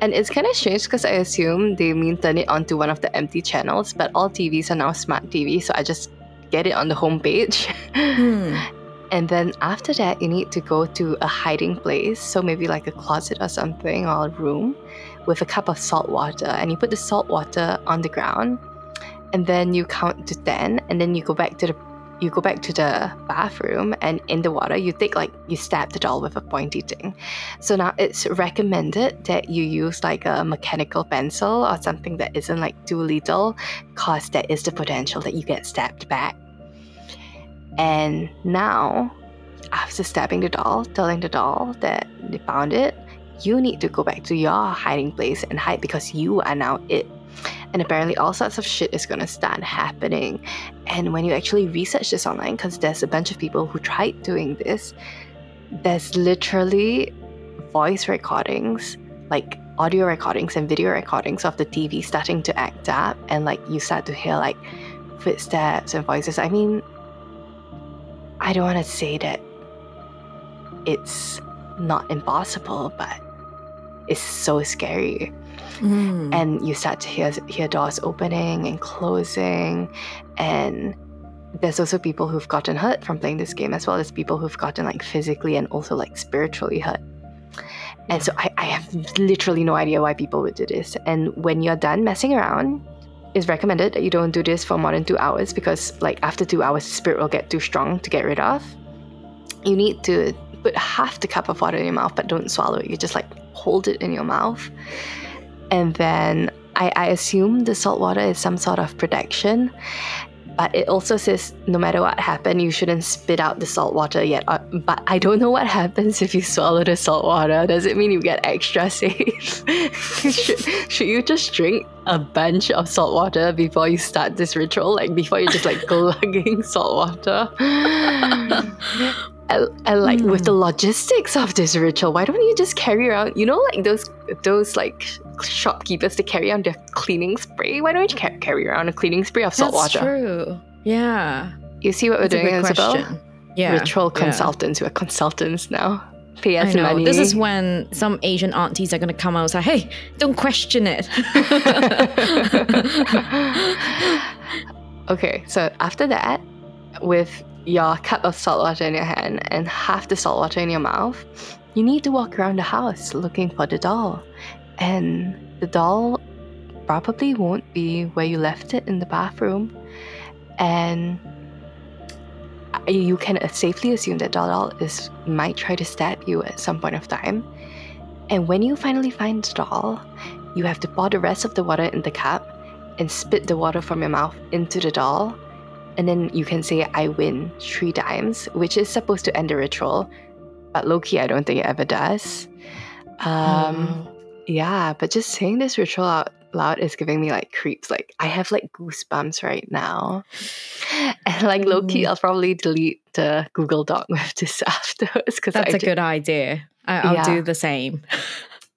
And it's kind of strange because I assume they mean turn it onto one of the empty channels, but all TVs are now smart TV, so I just get it on the homepage. Hmm. And then after that, you need to go to a hiding place, so maybe like a closet or something or a room with a cup of salt water. And you put the salt water on the ground, and then you count to 10, and then you go back to the you go back to the bathroom and in the water you take like you stab the doll with a pointy thing so now it's recommended that you use like a mechanical pencil or something that isn't like too lethal because there is the potential that you get stabbed back and now, after stabbing the doll, telling the doll that they found it, you need to go back to your hiding place and hide because you are now it. And apparently, all sorts of shit is gonna start happening. And when you actually research this online, because there's a bunch of people who tried doing this, there's literally voice recordings, like audio recordings and video recordings of the TV starting to act up, and like you start to hear like footsteps and voices. I mean, I don't want to say that it's not impossible, but it's so scary. Hmm. And you start to hear hear doors opening and closing, and there's also people who've gotten hurt from playing this game, as well as people who've gotten like physically and also like spiritually hurt. And so I, I have literally no idea why people would do this. And when you're done messing around, it's recommended that you don't do this for more than two hours because like after two hours the spirit will get too strong to get rid of. You need to put half the cup of water in your mouth, but don't swallow it. You just like hold it in your mouth. And then I, I assume the salt water is some sort of protection. But it also says no matter what happened, you shouldn't spit out the salt water yet. Uh, but I don't know what happens if you swallow the salt water. Does it mean you get extra safe? should, should you just drink a bunch of salt water before you start this ritual? Like before you're just like glugging salt water? And, and like with the hmm. logistics of this ritual, why don't you just carry around, you know, like those those like shopkeepers to carry around their cleaning spray? Why don't you ca- carry around a cleaning spray of salt That's water? true. Yeah. You see what we're doing, Isabel? Yeah. Ritual yeah. consultants. We're consultants now. Pay us I know. money. This is when some Asian aunties are going to come out and say, hey, don't question it. okay, so after that, with your cup of salt water in your hand and half the salt water in your mouth, you need to walk around the house looking for the doll. And the doll probably won't be where you left it in the bathroom. And you can safely assume that doll is might try to stab you at some point of time. And when you finally find the doll, you have to pour the rest of the water in the cup and spit the water from your mouth into the doll. And then you can say, I win three times, which is supposed to end the ritual. But low key, I don't think it ever does. Um, yeah, but just saying this ritual out loud is giving me like creeps. Like, I have like goosebumps right now. And like low key, Mm. I'll probably delete the Google Doc with this afterwards because That's I a good idea. I, I'll Yeah. do the same.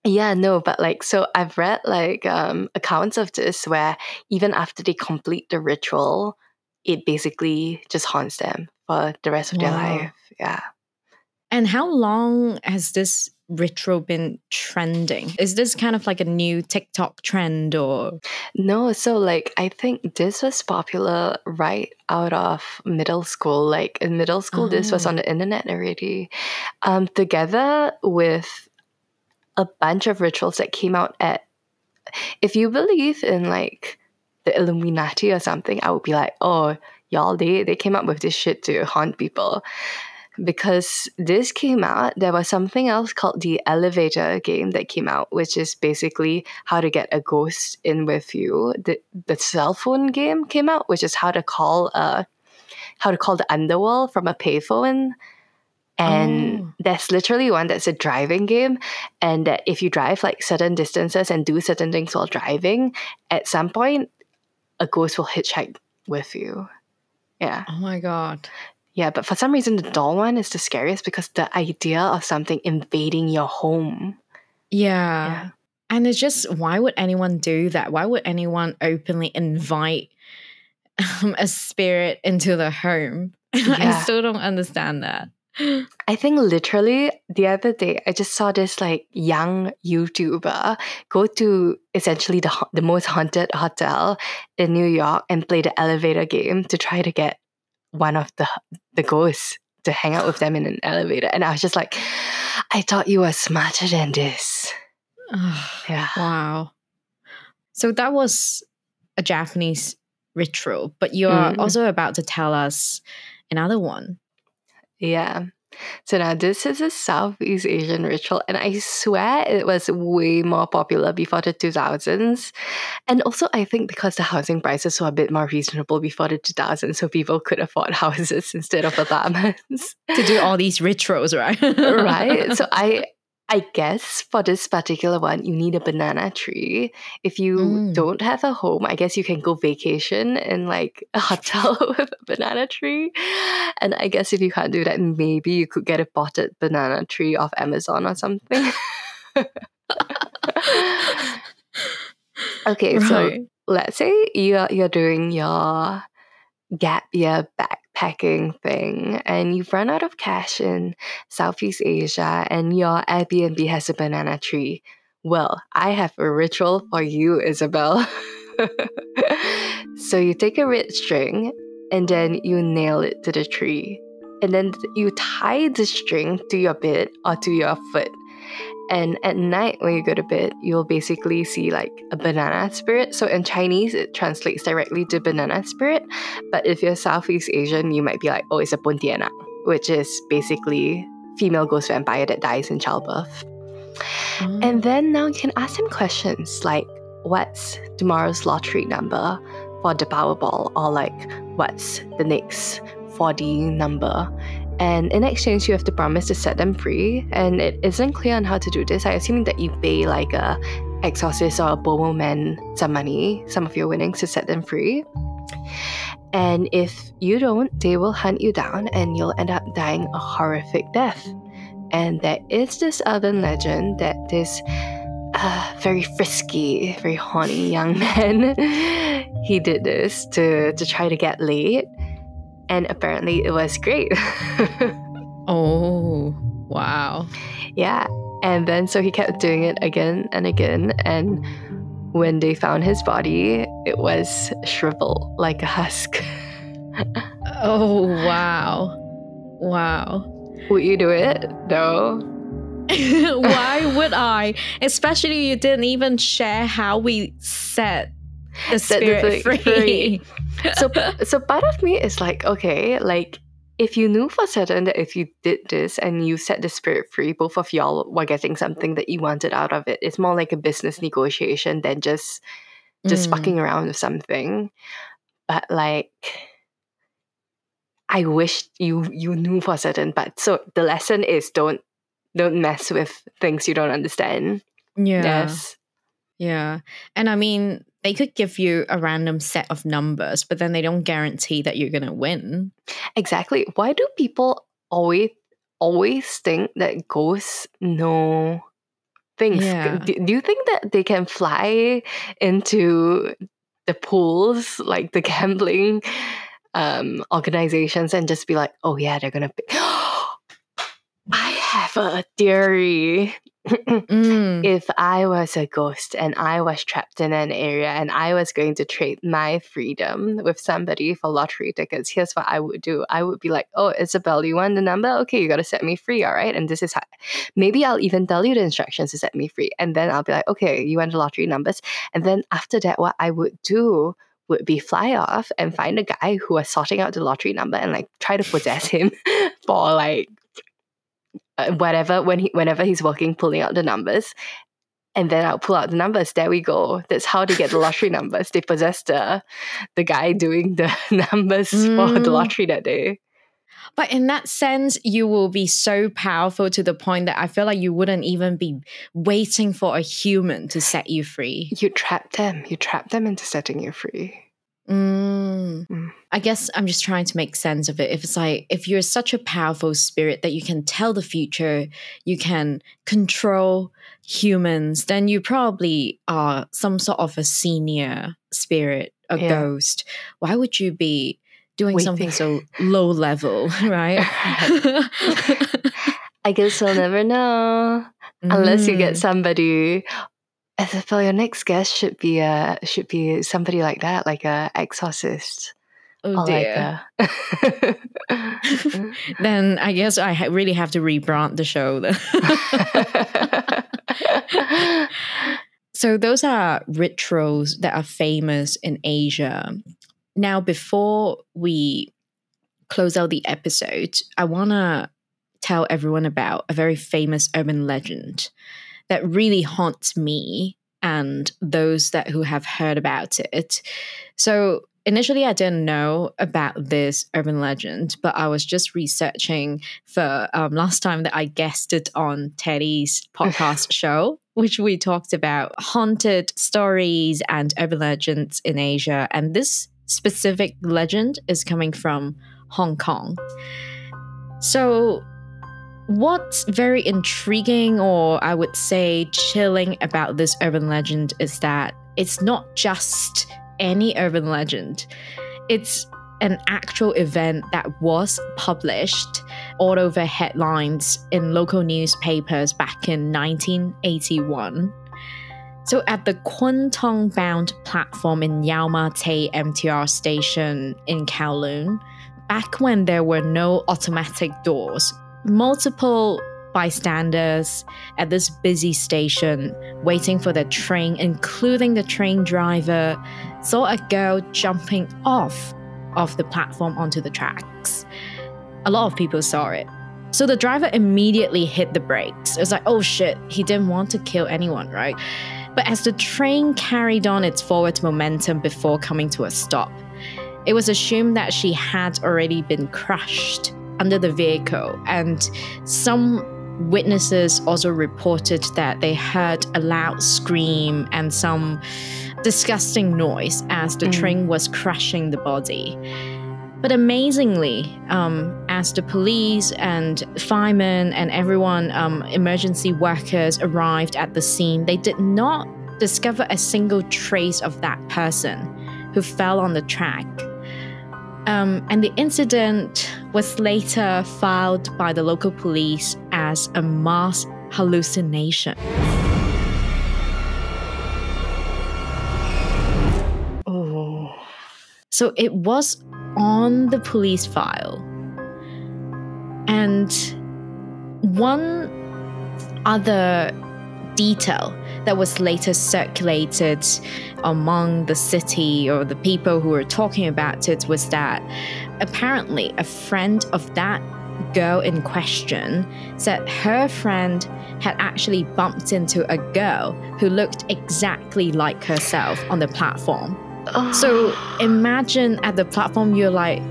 Yeah, no, but like, so I've read like um, accounts of this where even after they complete the ritual, it basically just haunts them for the rest of their life. Yeah. And how long has this ritual been trending? Is this kind of like a new TikTok trend or? No, so like I think this was popular right out of middle school. Like in middle school, this was Oh. on the internet already. Um, together with a bunch of rituals that came out at if you believe in like the Illuminati or something, I would be like, oh, y'all, they, they came up with this shit to haunt people. Because this came out, there was something else called the elevator game that came out, which is basically how to get a ghost in with you. The the cell phone game came out, which is how to call uh how to call the underworld from a payphone. And Oh. there's literally one that's a driving game, and that if you drive like certain distances and do certain things while driving, at some point, a ghost will hitchhike with you. Yeah. Oh my God. Yeah, but for some reason, the doll one is the scariest because the idea of something invading your home. Yeah. Yeah. And it's just, why would anyone do that? Why would anyone openly invite um, a spirit into the home? I still don't understand that. I think literally the other day, I just saw this like young YouTuber go to essentially the the most haunted hotel in New York and play the elevator game to try to get one of the the ghosts to hang out with them in an elevator. And I was just like, I thought you were smarter than this. Yeah. wow. So that was a Japanese ritual, but you are Mm. also about to tell us another one. Yeah. So now this is a Southeast Asian ritual, and I swear it was way more popular before the 2000s. And also, I think because the housing prices were a bit more reasonable before the 2000s, so people could afford houses instead of apartments. To do all these rituals, right? right? So I I guess for this particular one, you need a banana tree. If you Mm. don't have a home, I guess you can go vacation in like a hotel with a banana tree. And I guess if you can't do that, maybe you could get a potted banana tree off Amazon or something. okay, so let's say you're you're doing your gap year backpacking thing and you've run out of cash in Southeast Asia and your Airbnb has a banana tree. Well, I have a ritual for you, Isabel. so you take a red string and then you nail it to the tree. And then you tie the string to your bed or to your foot. And at night, when you go to bed, you'll basically see like a banana spirit. So in Chinese, it translates directly to banana spirit. But if you're Southeast Asian, you might be like, oh, it's a pontianak, which is basically female ghost vampire that dies in childbirth. Oh. And then now you can ask them questions like, what's tomorrow's lottery number for the Powerball? Or like, what's the next 4D number? And in exchange, you have to promise to set them free. And it isn't clear on how to do this. I assume that you pay like a exorcist or a Bomo man some money, some of your winnings to set them free. And if you don't, they will hunt you down and you'll end up dying a horrific death. And there is this urban legend that this uh, very frisky, very horny young man, he did this to, to try to get laid. And apparently it was great. oh, wow. yeah. And then so he kept doing it again and again. And when they found his body, it was shriveled like a husk. Oh, wow. Wow. Would you do it? No. Why would I? Especially you didn't even share how we set the Set the spirit thing free. so so part of me is like okay like if you knew for certain that if you did this and you set the spirit free both of y'all were getting something that you wanted out of it it's more like a business negotiation than just just Mm. fucking around with something but like i wish you you knew for certain but so the lesson is don't don't mess with things you don't understand Yeah. yes Yeah. And I mean, they could give you a random set of numbers, but then they don't guarantee that you're going to win. Exactly. Why do people always always think that ghosts know things? Yeah. Do, do you think that they can fly into the pools, like the gambling um, organizations and just be like, oh yeah, they're gonna. Pick. I have a theory. Mm. if I was a ghost and I was trapped in an area and I was going to trade my freedom with somebody for lottery tickets, here's what I would do. I would be like, oh, Isabel, you want the number? Okay, you got to set me free, all right? And this is how, maybe I'll even tell you the instructions to set me free. And then I'll be like, okay, you want the lottery numbers? And then after that, what I would do would be fly off and find a guy who was sorting out the lottery number and like try to possess him for like whatever when he whenever he's working pulling out the numbers and then I'll pull out the numbers. There we go. That's how they get the lottery numbers. They possess the the guy doing the numbers for the Mm. lottery that day. But in that sense, you will be so powerful to the point that I feel like you wouldn't even be waiting for a human to set you free. You trap them. You trap them into setting you free. Mm. Mm. I guess I'm just trying to make sense of it. If it's like, if you're such a powerful spirit that you can tell the future, you can control humans, then you probably are some sort of a senior spirit, a Yeah. ghost. Why would you be doing something so low level, right? I guess we'll never know unless you get Mm. Somebody. Isabel, your next guest should be a should be somebody like that, like a exorcist. Oh or like dear. a- then I guess I ha- really have to rebrand the show. So those are rituals that are famous in Asia. Now, before we close out the episode, I want to tell everyone about a very famous urban legend that really haunts me and those that who have heard about it. So initially I didn't know about this urban legend, but I was just researching for um, last time that I guested on Teddy's podcast show, which we talked about haunted stories and urban legends in Asia. And this specific legend is coming from Hong Kong. So, what's very intriguing, or I would say chilling about this urban legend is that it's not just any urban legend, it's an actual event that was published all over headlines in local newspapers back in 1981. So, at the Kwun Tong bound platform in Yau Ma Tei MTR station in Kowloon, back when there were no automatic doors, multiple bystanders at this busy station waiting for the train, including the train driver, saw a girl jumping off of the platform onto the tracks. A lot of people saw it. So the driver immediately hit the brakes. It was like, oh shit, he didn't want to kill anyone, right? But as the train carried on its forward momentum before coming to a stop, it was assumed that she had already been crushed under the vehicle. And some witnesses also reported that they heard a loud scream and some disgusting noise as the Mm. train was crushing the body. But amazingly, um, as the police and firemen and everyone, um, emergency workers arrived at the scene, they did not discover a single trace of that person who fell on the track. Um, and the incident was later filed by the local police as a mass hallucination. oh, So it was on the police file. And one other detail that was later circulated among the city or the people who were talking about it was that apparently a friend of that girl in question said her friend had actually bumped into a girl who looked exactly like herself on the platform. So imagine at the platform, you're like,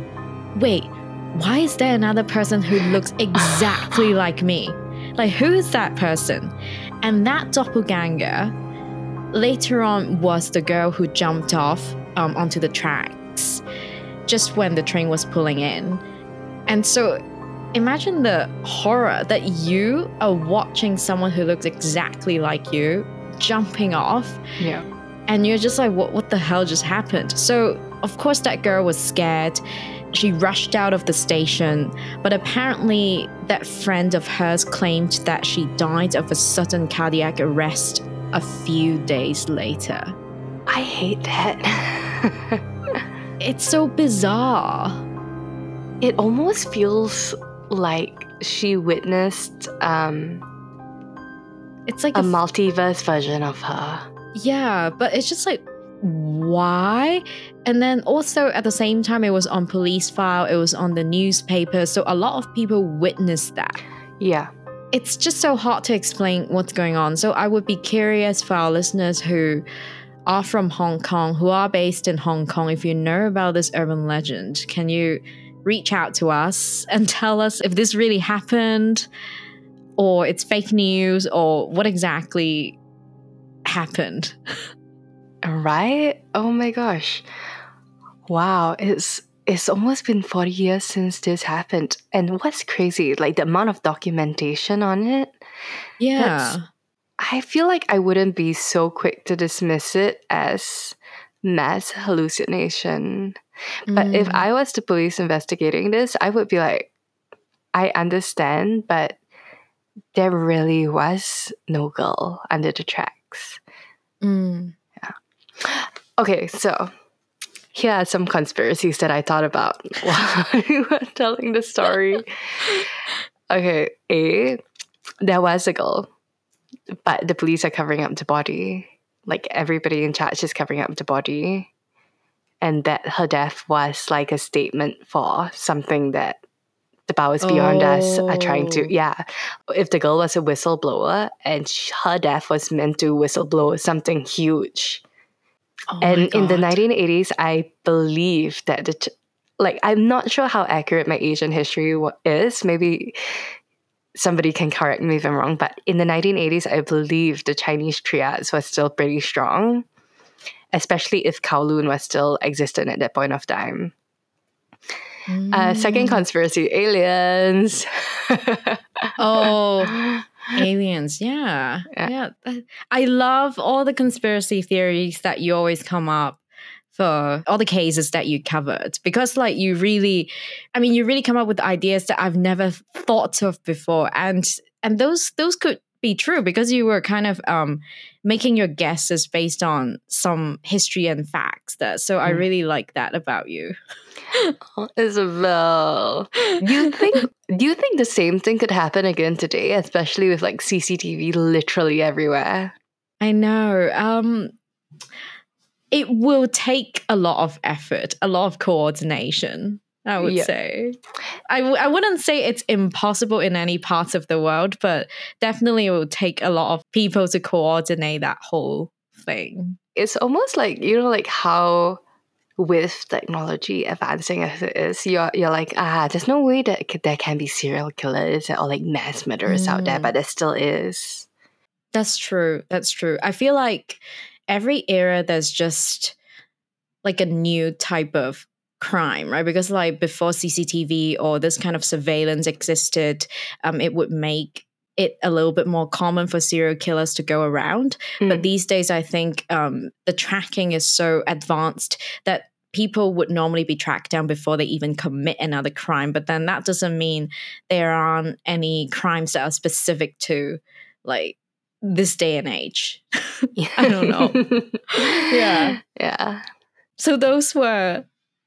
wait, why is there another person who looks exactly like me? Like, who is that person? And that doppelganger later on was the girl who jumped off um, onto the tracks just when the train was pulling in. And so imagine the horror that you are watching someone who looks exactly like you jumping off yeah. and you're just like what what the hell just happened so of course that girl was scared she rushed out of the station, but apparently that friend of hers claimed that she died of a sudden cardiac arrest a few days later. I hate that. it's so bizarre. It almost feels like she witnessed um it's like a, a multiverse version of her. Yeah, but it's just like why? And then also at the same time, it was on police file, it was on the newspaper. So a lot of people witnessed that. Yeah. It's just so hard to explain what's going on. So I would be curious for our listeners who are from Hong Kong, who are based in Hong Kong, if you know about this urban legend, can you reach out to us and tell us if this really happened or it's fake news or what exactly happened? Right? Oh my gosh. Wow, it's it's almost been 40 years since this happened. And what's crazy, like the amount of documentation on it. Yeah. I feel like I wouldn't be so quick to dismiss it as mass hallucination. But if mm. I was the police investigating this, I would be like, I understand, but there really was no girl under the tracks. Mm. Okay, so here are some conspiracies that I thought about while you were telling the story. Okay, A, there was a girl, but the police are covering up the body. Like everybody in charge is covering up the body. And that her death was like a statement for something that the powers beyond oh. us are trying to. Oh. Yeah. If the girl was a whistleblower and her death was meant to whistleblow something huge Oh and in the 1980s, I believe that the, like, I'm not sure how accurate my Asian history is. Maybe somebody can correct me if I'm wrong, but in the 1980s, I believe the Chinese triads were still pretty strong, especially if Kowloon was still existent at that point of time. Mm. Uh, second mm. conspiracy aliens. oh, aliens yeah. yeah yeah i love all the conspiracy theories that you always come up for all the cases that you covered because like you really i mean you really come up with ideas that i've never thought of before and and those those could be true because you were kind of um making your guesses based on some history and facts that so mm. i really like that about you oh, Isabel, do you think do you think the same thing could happen again today, especially with like CCTV literally everywhere? I know. Um it will take a lot of effort, a lot of coordination. I would yeah. say. I w- I wouldn't say it's impossible in any parts of the world, but definitely it will take a lot of people to coordinate that whole thing. It's almost like, you know, like how with technology advancing as it is, you're you're like, ah, there's no way that there can be serial killers or like mass murderers mm. out there, but there still is. That's true. That's true. I feel like every era there's just like a new type of crime, right? Because like before CCTV or this kind of surveillance existed, um, it would make it a little bit more common for serial killers to go around. Mm. But these days, I think um, the tracking is so advanced that people would normally be tracked down before they even commit another crime. But then that doesn't mean there aren't any crimes that are specific to like this day and age. I don't know. yeah. Yeah. So those were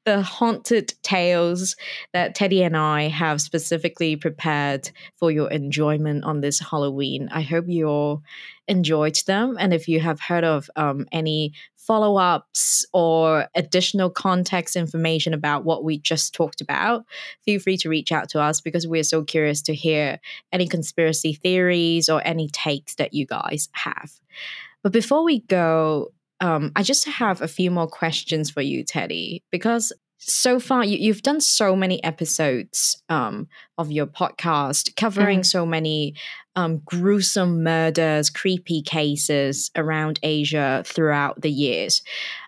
the haunted tales that Teddy and I have specifically prepared for your enjoyment on this Halloween. I hope you all enjoyed them. And if you have heard of um, any follow ups or additional context information about what we just talked about, feel free to reach out to us because we're so curious to hear any conspiracy theories or any takes that you guys have. But before we go, um, I just have a few more questions for you, Teddy, because so far you, have done so many episodes um, of your podcast covering mm. so many um, gruesome murders, creepy cases around Asia throughout the years.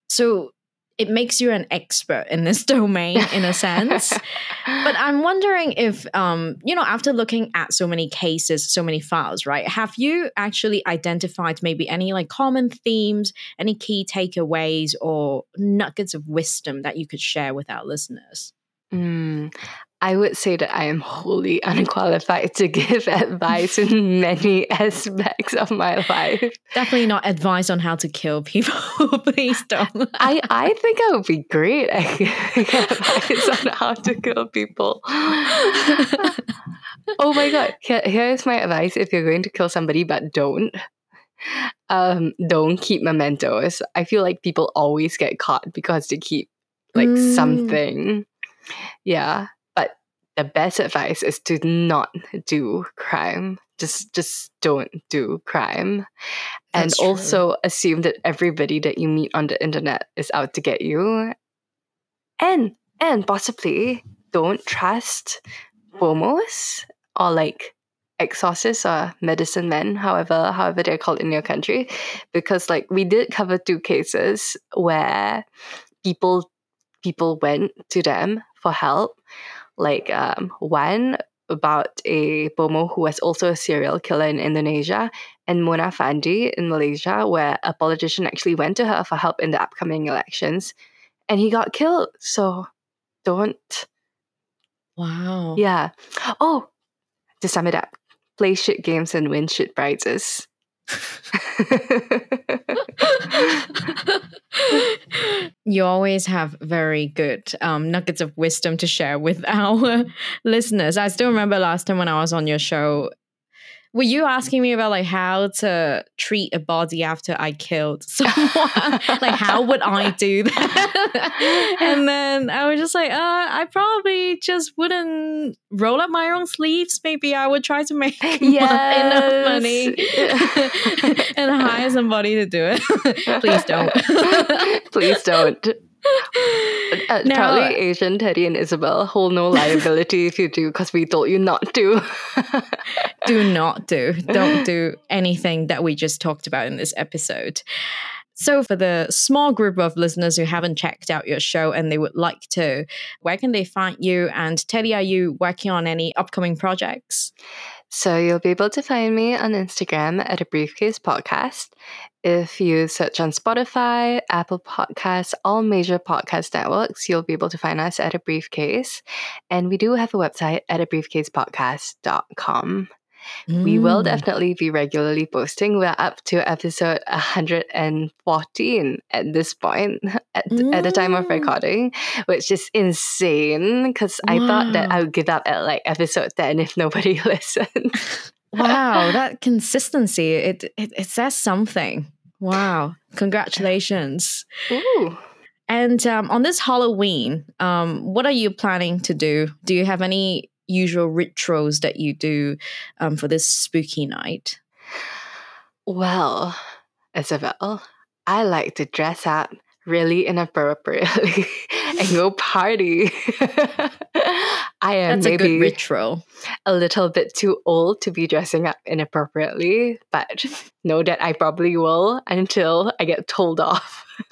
So it makes you an expert in this domain in a sense. but I'm wondering if, um, you know, after looking at so many cases, so many files, right? Have you actually identified maybe any like common themes, any key takeaways or nuggets of wisdom that you could share with our listeners? Mm, I would say that I am wholly unqualified to give advice in many aspects of my life. Definitely not advice on how to kill people. Please don't. I, I think I would be great at giving advice on how to kill people. oh my god. Here, here's my advice if you're going to kill somebody, but don't. Um, don't keep mementos. I feel like people always get caught because they keep like Mm. something. Yeah. The best advice is to not do crime. Just just don't do crime. and true. also assume that everybody that you meet on the internet is out to get you. And and possibly don't trust bomos or like exorcists or medicine men, however however they're called in your country, because like we did cover two cases where people people went to them for help. Like um, one about a bomo who was also a serial killer in Indonesia, and Mona Fandey in Malaysia, where a politician actually went to her for help in the upcoming elections, and he got killed. So don't Wow. yeah. Oh, to sum it up, play shit games and win shit prizes. you always have very good um, nuggets of wisdom to share with our listeners. I still remember last time when I was on your show. Were you asking me about like how to treat a body after I killed someone? like how would I do that? and then I was just like, uh, I probably just wouldn't roll up my own sleeves. Maybe I would try to make mo- enough money and hire somebody to do it. Please don't. Please don't. Uh, Asian Teddy and Isabel hold no liability if you do, because we told you not to. do not do. Don't do anything that we just talked about in this episode. So, for the small group of listeners who haven't checked out your show and they would like to, where can they find you? And Teddy, are you working on any upcoming projects? So you'll be able to find me on Instagram at a Brief Case podcast. If you search on Spotify, Apple Podcasts, all major podcast networks, you'll be able to find us at a Brief Case. And we do have a website at a briefcasepodcast.com. We will Mm. definitely be regularly posting. We're up to episode 114 at this point, at, at the time of Mm. recording, which is insane because I thought that I would give up at like episode 10 if nobody listened. Wow, that consistency, it, it, it says something. Wow. Congratulations. Ooh. And um, on this Halloween, um, what are you planning to do? Do you have any usual rituals that you do um, for this spooky night? Well, Isabel, I like to dress up really inappropriately and go party. I am That's a good ritual. a little bit too old to be dressing up inappropriately, but know that I probably will until I get told off.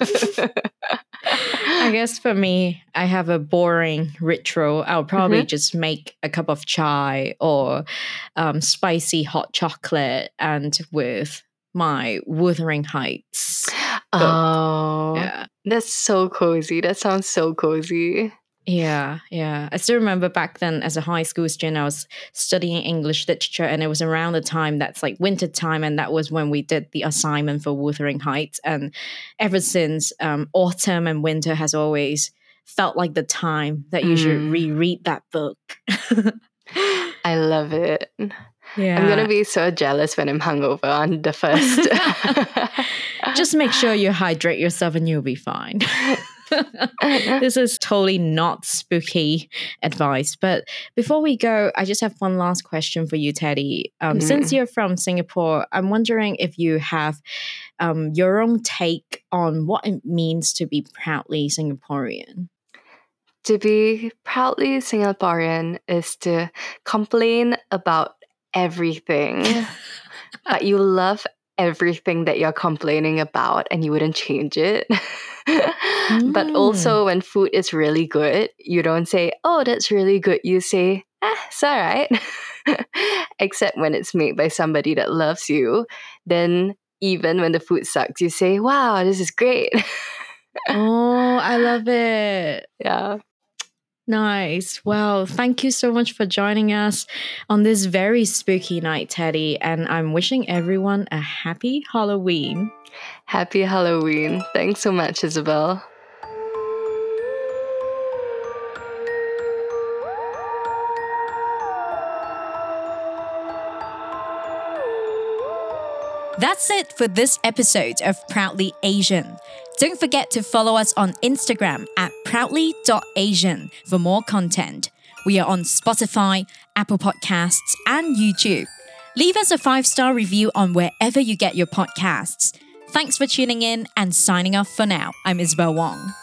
I guess for me, I have a boring ritual. I'll probably Mhm. just make a cup of chai or um, spicy hot chocolate and with my Wuthering Heights. oh, Yeah. that's so cozy. That sounds so cozy. Yeah, yeah. I still remember back then as a high school student, I was studying English literature, and it was around the time that's like winter time, and that was when we did the assignment for Wuthering Heights. And ever since, um, autumn and winter has always felt like the time that you should Mm. reread that book. I love it. yeah. I'm gonna be so jealous when I'm hungover on the first. Just make sure you hydrate yourself, and you'll be fine. this is totally not spooky advice. But before we go, I just have one last question for you, Teddy. Um, Since Mm. you're from Singapore, I'm wondering if you have um, your own take on what it means to be proudly Singaporean. to be proudly Singaporean is to complain about everything, but you love everything that you're complaining about and you wouldn't change it. but Mm. also, when food is really good, you don't say, Oh, that's really good. You say, Ah, it's all right. Except when it's made by somebody that loves you, then even when the food sucks, you say, Wow, this is great. oh, I love it. yeah. Nice. Well, thank you so much for joining us on this very spooky night, Teddy. And I'm wishing everyone a happy Halloween. Happy Halloween. Thanks so much, Isabel. That's it for this episode of Proudly Asian. Don't forget to follow us on Instagram at proudly.asian for more content. We are on Spotify, Apple Podcasts, and YouTube. Leave us a five star review on wherever you get your podcasts. Thanks for tuning in and signing off for now. I'm Isabel Wong.